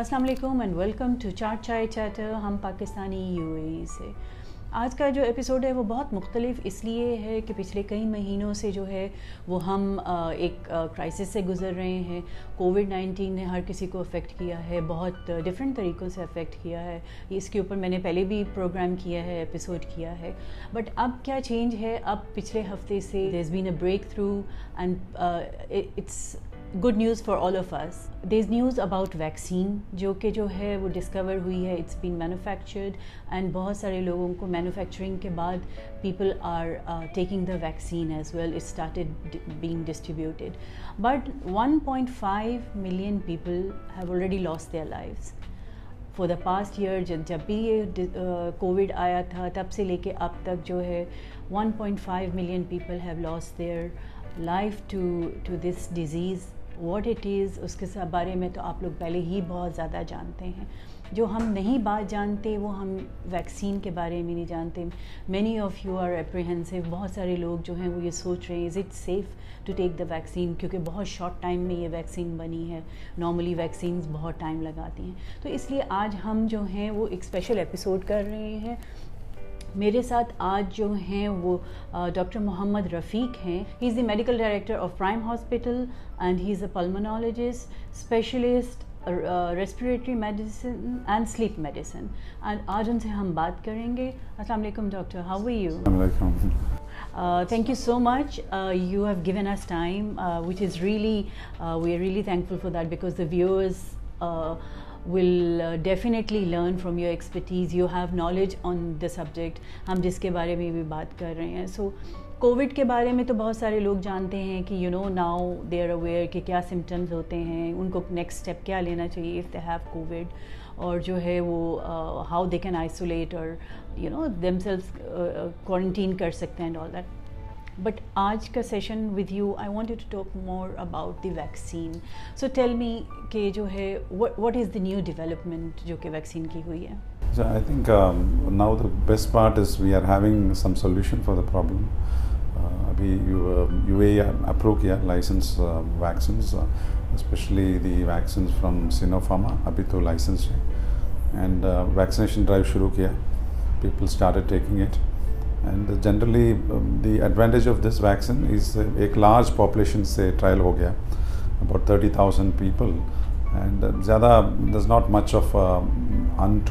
السلام علیکم and welcome to chaat chai chatter ہم پاکستانی یو اے ای سے آج کا جو ایپیسوڈ ہے وہ بہت مختلف اس لیے ہے کہ پچھلے کئی مہینوں سے جو ہے وہ ہم ایک کرائسس سے گزر رہے ہیں کووڈ نائنٹین نے ہر کسی کو افیکٹ کیا ہے بہت ڈفرینٹ طریقوں سے افیکٹ کیا ہے اس کے اوپر میں نے پہلے بھی پروگرام کیا ہے ایپیسوڈ کیا ہے بٹ اب کیا چینج ہے اب پچھلے ہفتے سے these been a breakthrough and it's good news for all of us the is news about vaccine جو کہ جو ہے وہ ڈسکور ہوئی ہے اٹس بین مینوفیکچرڈ اینڈ بہت سارے لوگوں کو مینوفیکچرنگ کے بعد people are taking the vaccine as well started being distributed but one point five million people have already lost their lives for the past year جب بھی یہ کووڈ آیا تھا تب سے لے کے اب تک جو ہے one point five million people have lost their life to to this disease what it is اس کے بارے میں تو آپ لوگ پہلے ہی بہت زیادہ جانتے ہیں جو ہم نہیں بات جانتے وہ ہم ویکسین کے بارے میں نہیں جانتے many of you are apprehensive بہت سارے لوگ جو ہیں وہ یہ سوچ رہے ہیں is it safe to take the vaccine کیونکہ بہت شارٹ ٹائم میں یہ ویکسین بنی ہے نارملی ویکسینز بہت ٹائم لگاتی ہیں تو اس لیے آج ہم جو ہیں وہ ایک اسپیشل ایپیسوڈ کر رہے ہیں میرے ساتھ آج جو ہیں وہ ڈاکٹر محمد رفیق ہیں he is the medical director of Prime Hospital and he is a pulmonologist specialist respiratory medicine and sleep medicine and آج ان سے ہم بات کریں گے السلام علیکم doctor how you thank you so much you have given us time which is really we are really thankful for that because the viewers will definitely learn from your expertise you have knowledge on the subject ہم جس کے بارے میں بھی بات کر رہے ہیں سو کووڈ کے بارے میں تو بہت سارے لوگ جانتے ہیں کہ you know now they are aware کہ کیا سمٹمز ہوتے ہیں ان کو نیکسٹ اسٹیپ کیا لینا چاہیے ایف دے ہیو کووڈ اور جو ہے وہ ہاؤ دے کین آئسولیٹ اور you know them sales quarantine کر سکتے ہیں اینڈ آل دیٹ بٹ آج کا session with you I want to talk more about the vaccine so tell me کہ جو ہے what is the new development جو کہ ویکسین کی ہوئی ہے I think now the best part is we are having some solution for the problem ابھی U A approve کیا licence vaccines especially the vaccines from Sinopharm ابھی تو licence ہے اینڈ ویکسینیشن ڈرائیو شروع کیا people start taking it and generally the advantage of this vaccine is ایک large population سے trial ہو گیا about thirty thousand people and زیادہ does not much of effect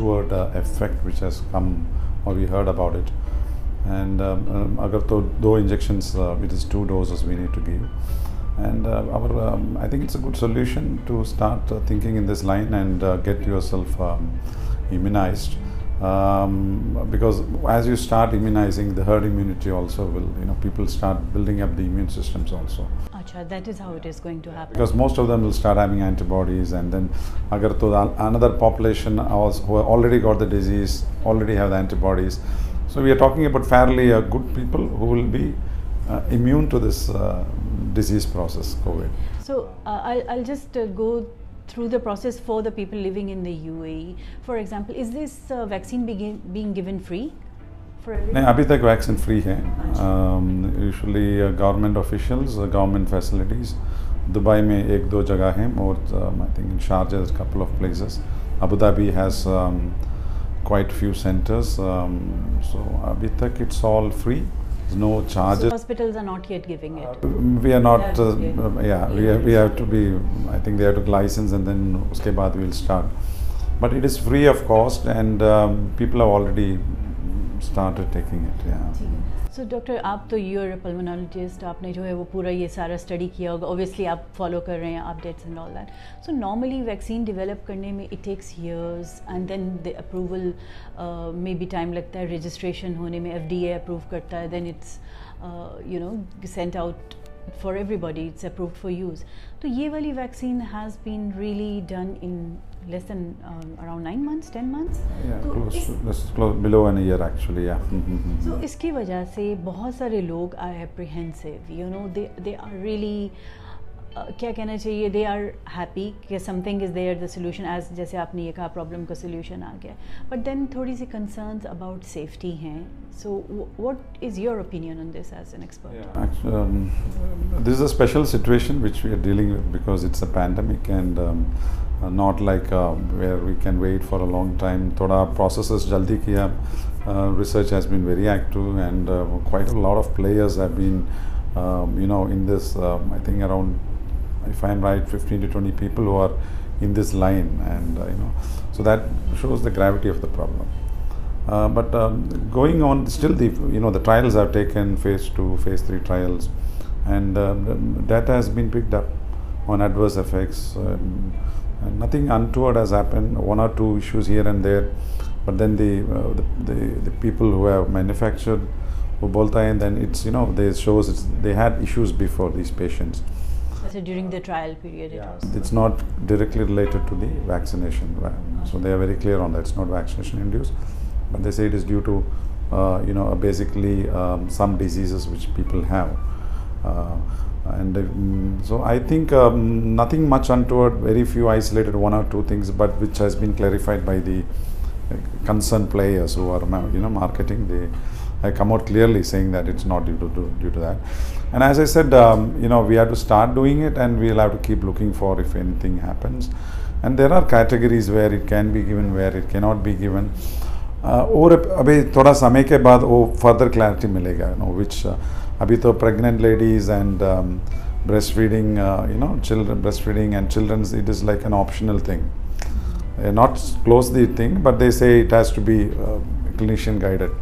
which has come اور we heard about it and اگر تو دو injections what is two doses we need to give and I think it's a good solution to start thinking in this line and get yourself immunised because as you starts the ہرڈیٹ building اپنگیبیز then اگر اندر bodies so we are talking about fairly a good peoples through the process for the people نہیں ابھی تک vaccine free ہے government officials government facilities Dubai میں ایک دو جگہ ہیں نوجلس but it is free of cost and people that so doctor آپ تو یو ایر پلمنالوجسٹ آپ نے جو ہے وہ پورا یہ سارا اسٹڈی کیا ہوگا اوبیسلی آپ فالو کر رہے ہیں updates dates and all that so normally vaccine develop کرنے میں it takes years and then they approval میں بھی ٹائم لگتا ہے رجسٹریشن ہونے میں ایف ڈی اے اپروو کرتا ہے then it's you know sent out for everybody it's approved for use تو یہ والی vaccine has been really done in less then around nine months ten months below an year actually تو mm-hmm, mm-hmm. اس کی وجہ سے بہت سارے لوگ are apprehensive you know they they are really کیا کہنا چاہیے دے آر ہیپی کہ something is there the solution as جیسے آپ نے یہ کہا پرابلم کا سلیوشن آ گیا بٹ دین تھوڑی سی کنسرنز اباؤٹ سیفٹی ہیں so what is your opinion on this as an expert this is a special situation which we are dealing with because it's a pandemic and not like where we can wait for a long time تھوڑا processes جلدی کیا research has been very active and quite lot of players have been you know in this I think around if I am right fifteen to twenty people who are in this line and you know so that show is the gravity of the problem but going on still the trials are taken phase two phase three trials and data has begun adverse effects nothing and hasn't one or two issues here and there but then the people manufactured وہ بولتا ہے had issues before these patients So during the trial period, it's not directly related to the vaccination. Uh, so they are very clear on that. It's not vaccination induced, but they say it is due to uh, basically um, some diseases which people have. Uh, mm, so I think um, nothing much untoward, very few isolated one or two things, but which has been clarified by the concerned players who are marketing. They come out clearly saying that it's not due to that. And as a set you know we are to start doing it and we'll have to keep looking for if anything happens and there are categories where it can be given where it کی not be gone اور ابھی تھوڑا سمے کے بعد وہ further clarity ملے گا نو which ابھی تو pregnant ladies and breast feeding you know children breast feeding and childrens it is like an optional thing not close the thing but they say it has to be clinician guided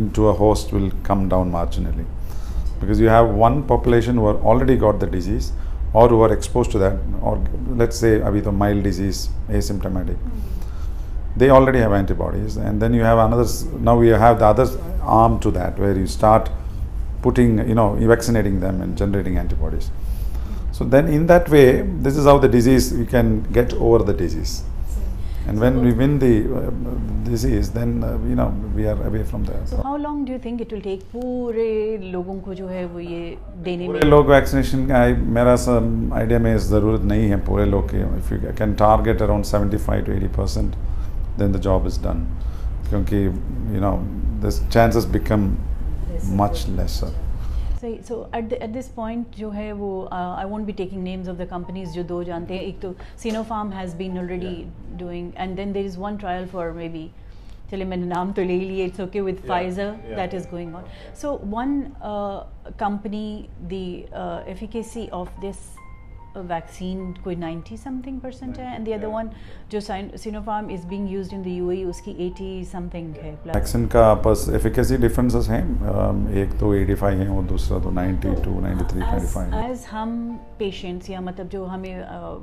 into a host will come down marginally. Because you have one population who are already got the disease or who are exposed to that, or let's say with a mild disease, asymptomatic. Mm-hmm. They already have antibodies, and then you have another, now we have the other arm to that where you start putting, vaccinating them and generating antibodies. So then in that way, this is how the disease, you can get over the disease. لوگ vaccination میرا ایسا idea میں ضرورت نہیں ہے پورے لوگ eighty then the job is done کیونکہ صحیح so at at this point جو ہے وہ I won't be taking names of the companies جو دو جانتے ہیں ایک تو Sinopharm has been already doing and then there is one trial for maybe چلے میں نے نام تو لے لیے it's okay with Pfizer that is going on so one company the efficacy of this vaccine کوئی ninety something percent ہے and the other one جو Sinopharm is being used in the U A اس کی eighty something ہے vaccine کا آپس efficacy differences ہیں um, ایک تو ایٹی فائیو ہیں اور دوسرا تو ninety two ninety three ninety five as ہم پیشنٹس یا مطلب جو ہمیں uh,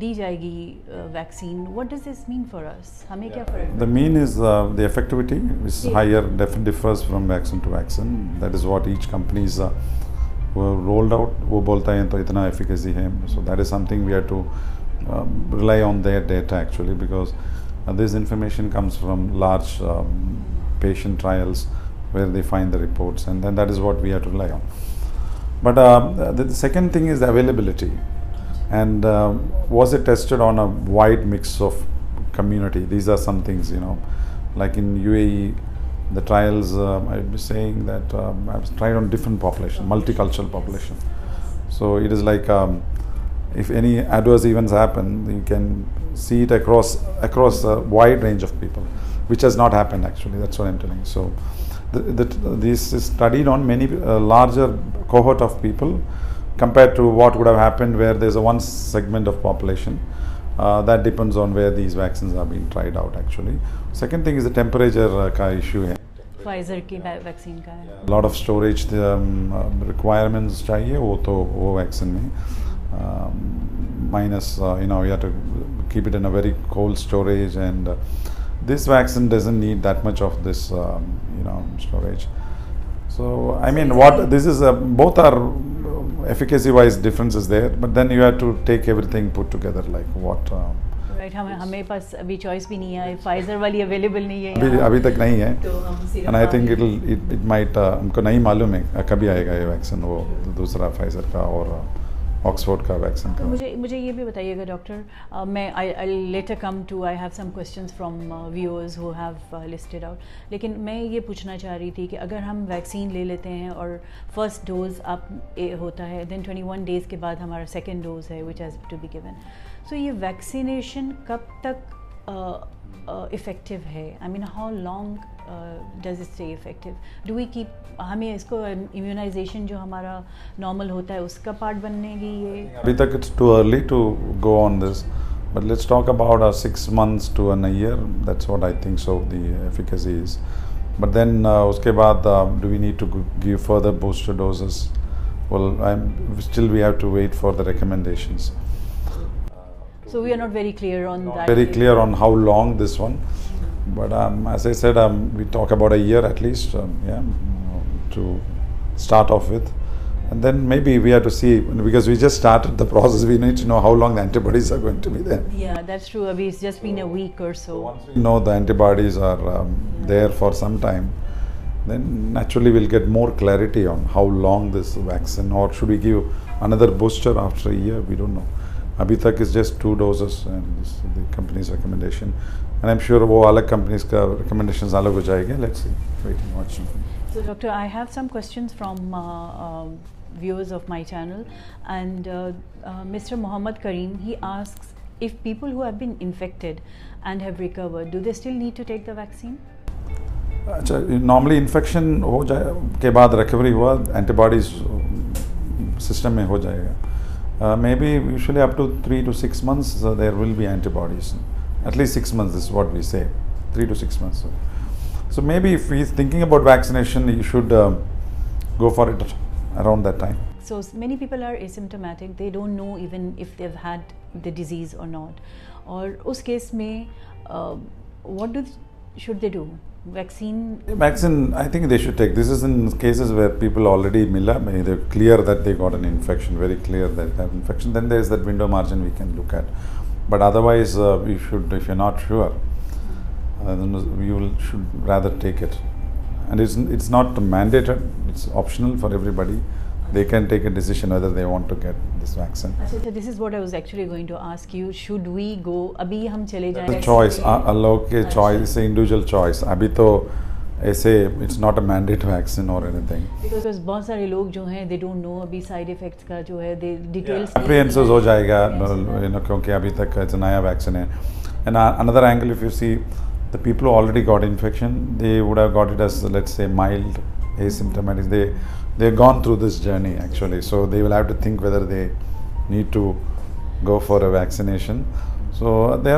دی جائے گی vaccine what does this mean for us ہمیں کیا فرق the main is the افیکٹیویٹی is higher differs from vaccine to vaccine that is what each companies وہ رولڈ آؤٹ وہ بولتا ہے تو اتنا ایفیکیسی ہے so that is something we are to rely on data actually because this information comes from large patient trials where they find the reports and then that is what we are to rely on but second thing is availability and was a tested on a wide mix of community these are some things you know like in U A E the trials on different population multi cultural population so it is like in you can see across wide range of people which is nothing so this studied on many larger cohort of people compare to what would have happen where the is a one segment of population Uh, that depends on where these vaccines are being tried out actually. Second thing is the temperature uh, ka issue thing Pfizer کی vaccine کا lot of storage requirements چاہیے وہ تو وہ vaccine میں minus keep it in a very cold storage and this vaccine doesn't need that much of this so I mean what this is بہت are ابھی تک نہیں ہے uh, نہیں معلوم ہے کبھی آئے گا یہ ویکسین وہ دوسرا فائزر کا اور uh, آکسفورڈ کا ویکسین مجھے مجھے یہ بھی بتائیے گا ڈاکٹر میں later come to I have some questions from views who have listed out لیکن میں یہ پوچھنا چاہ رہی تھی کہ اگر ہم ویکسین لے لیتے ہیں اور فرسٹ ڈوز اب ہوتا ہے دین ٹوئنٹی ون ڈیز کے بعد ہمارا سیکنڈ ڈوز ہے which has to be given so یہ ویکسینیشن کب تک افیکٹو ہے I mean how long does it stay effective do we keep ہمیں اس کو امیونائزیشن جو ہمارا نارمل ہوتا ہے اس کا پارٹ بننے گی یہ ابھی تک it's too early to go on this but let's talk about are six months to an year that's what I think so the efficacy is but then اس کے بعد do we need to give further booster doses well I still we have to wait for the recommendations so we are not very very clear on how long this one but said we talk about a لیسٹارٹ off with then maybe we Hare to see because we just start لانگی bodies are there for some time then naturally we'll get more clarity how long this vaccine اور should be give another booster after year we don't know ابھی تک وہ الگ الگ کریم normally infection کے بعد recovery ہوا اینٹی باڈیز سسٹم میں ہو جائے گا maybe usually up to three to six months bodies at least six vaccination Vaccine, I think they should take. This is in cases where people already they're clear that they got an infection, very clear that they have infection. Then there's that window margin we can look at. But otherwise, you uh, should, if you're not sure, uh, then you should rather take it. And it's not mandated, it's optional for everybody. They can take a decision whether they want to get this vaccine. So, this is what I was actually going to ask you. Should we go? Abhi hum chale jaye. The choice, a log ke choice, it's an individual choice. Abhi to ऐसे it's not a mandate vaccine और anything because बहुत सारे लोग जो हैं they don't know अभी side effects का जो है दे डिटेल्स अप्रिहेंसिव हो जाएगा यू नो क्योंकि अभी तक इट्स नया वैक्सीन है and another angle if you see the people already got infection they would have got it as let's say mild asymptomatic they they gone through this journey so the ویلک whether they need to go for vaccination جو ہے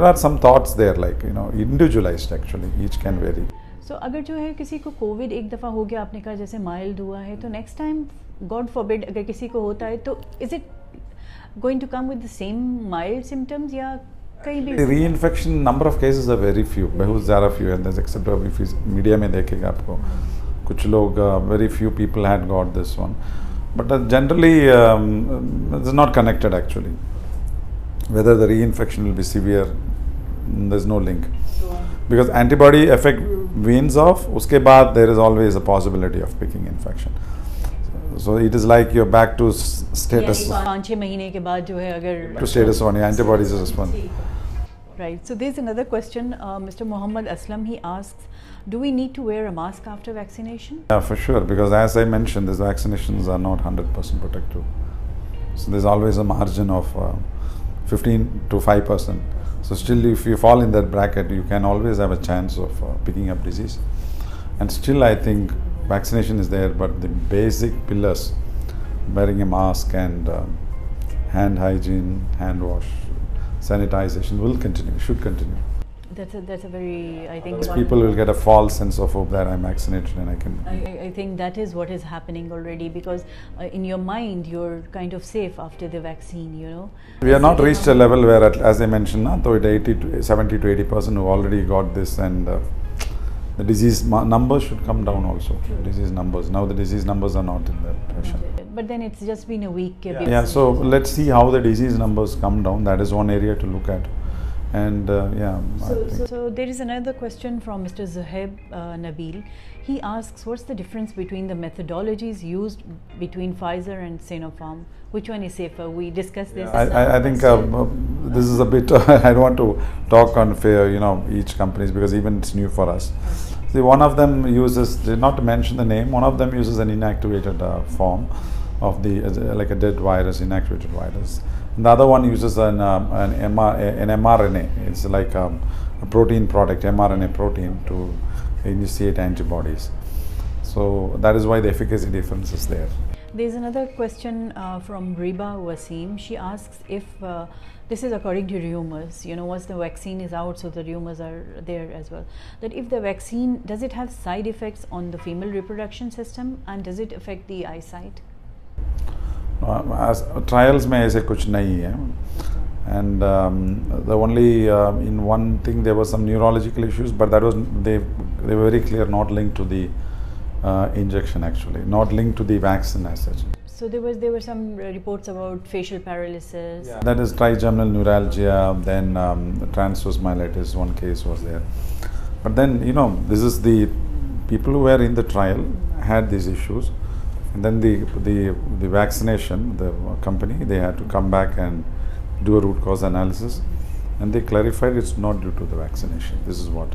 آپ نے کہا جیسے mild ہوا ہے تو ہوتا ہے تو آپ کو کچھ لوگ very few people had got this one but generally is not connected actually whether the reinfection will be severe there is no link because antibody effect wanes off اس کے بعد there is always a possibility of infection so it is like your back to status پانچ چھ مہینے کے بعد جو ہے اگر to status antibodies Muhammad Aslam بریکٹانس picking up disease and still I think vaccination is there but the basic pillars bearing a mask and hand hygiene hand wash sanitization will continue, should continue. That's a, that's a very, I think. People will get a false sense of hope that I'm vaccinated and I can. I, I think that is what is happening already because uh, in your mind you're kind of safe after the vaccine, you know. We have not reached a level where, at, as I mentioned, though it's 70 to 80 percent who already got this and. Uh, the disease numbers should come down also. True. Disease numbers. Now the disease numbers are not in the pressure. But then it's just been a week. Yeah. yeah. So let's see how the disease numbers come down. That is one area to look at. And uh, yeah. So, so, so there is another question from Mr. Zaheb uh, Nabil. میتھال of them uses not mention the name one of them uses an inactivated form of دیویٹڈ virus then M R eights like protein product M R ایوٹین to ایسے کچھ نہیں ہے not link to دیجیشن people trial to come back do road cause analysis notes what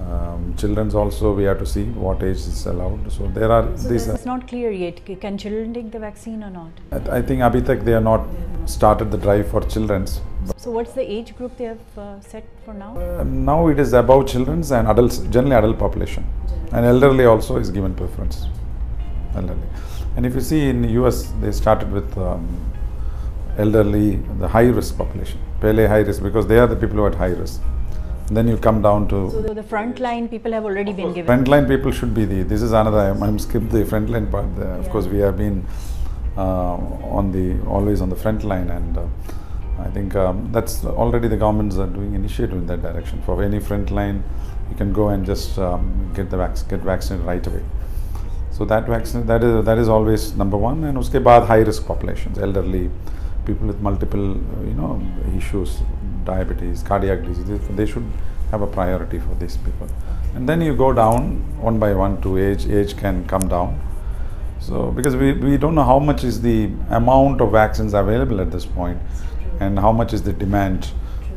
ناؤٹ about childrens Ruskin پہلے people with high risk front line direction فاری front line you can go and just get get right is always number one اس کے بعد high risk populationally people with multiple you know issues diabetes cardiac they should have a priority for these people and then you go down one by one to age age can come down so because we don't know how much is the amount of vaccines available at this point and how much is the demand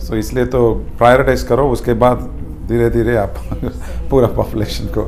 so اس لیے تو پرائیوریٹائز کرو اس کے بعد دھیرے دھیرے آپ پورا پاپولیشن کو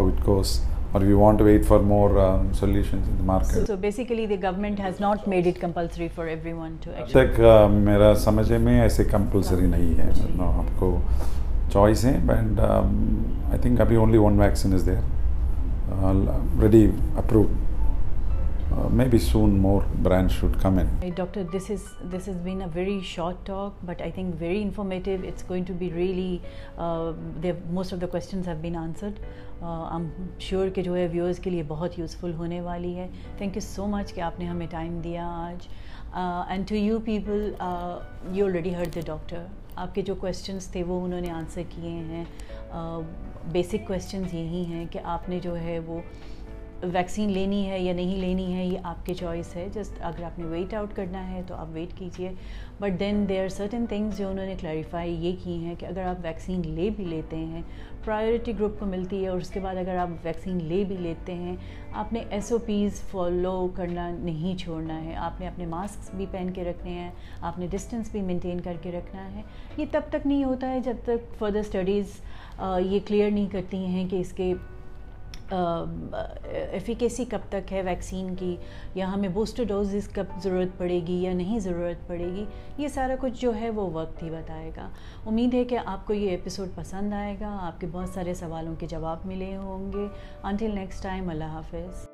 میرا سمجھ میں ایسے کمپلسری نہیں ہے آپ کو چوائس ہیں بینڈ آئی تھنک ابھی only one vaccine is there ready approve maybe soon more brand doctor this is this is been a very short talk but I think very informative it's going to be really most of the questions have been answered I am sure کہ جو ہے viewers کے لیے بہت useful ہونے والی ہے thank you so much کہ آپ نے ہمیں ٹائم دیا آج and to you people you all ready hear the doctor آپ کے جو کویشچنس تھے وہ انہوں نے آنسر کیے ہیں بیسک کویشچنز یہی ہیں کہ آپ نے جو ہے وہ ویکسین لینی ہے یا نہیں لینی ہے یہ آپ کے چوائس ہے جسٹ اگر آپ نے ویٹ آؤٹ کرنا ہے تو آپ ویٹ کیجیے but then they are certain things جو انہوں نے کلیریفائی یہ کی ہیں کہ اگر آپ ویکسین لے بھی لیتے ہیں پرائیورٹی گروپ کو ملتی ہے اور اس کے بعد اگر آپ ویکسین لے بھی لیتے ہیں آپ نے ایس او پیز فالو کرنا نہیں چھوڑنا ہے آپ نے اپنے ماسک بھی پہن کے رکھنے ہیں آپ نے ڈسٹینس بھی مینٹین کر کے رکھنا ہے یہ تب تک نہیں ہوتا ہے جب تک فردر اسٹڈیز یہ کلیئر نہیں کرتی ہیں کہ اس کے ایفیکیسی کب تک ہے ویکسین کی یا ہمیں بوسٹر ڈوزز کب ضرورت پڑے گی یا نہیں ضرورت پڑے گی یہ سارا کچھ جو ہے وہ وقت ہی بتائے گا امید ہے کہ آپ کو یہ ایپیسوڈ پسند آئے گا آپ کے بہت سارے سوالوں کے جواب ملے ہوں گے انٹل نیکسٹ ٹائم اللہ حافظ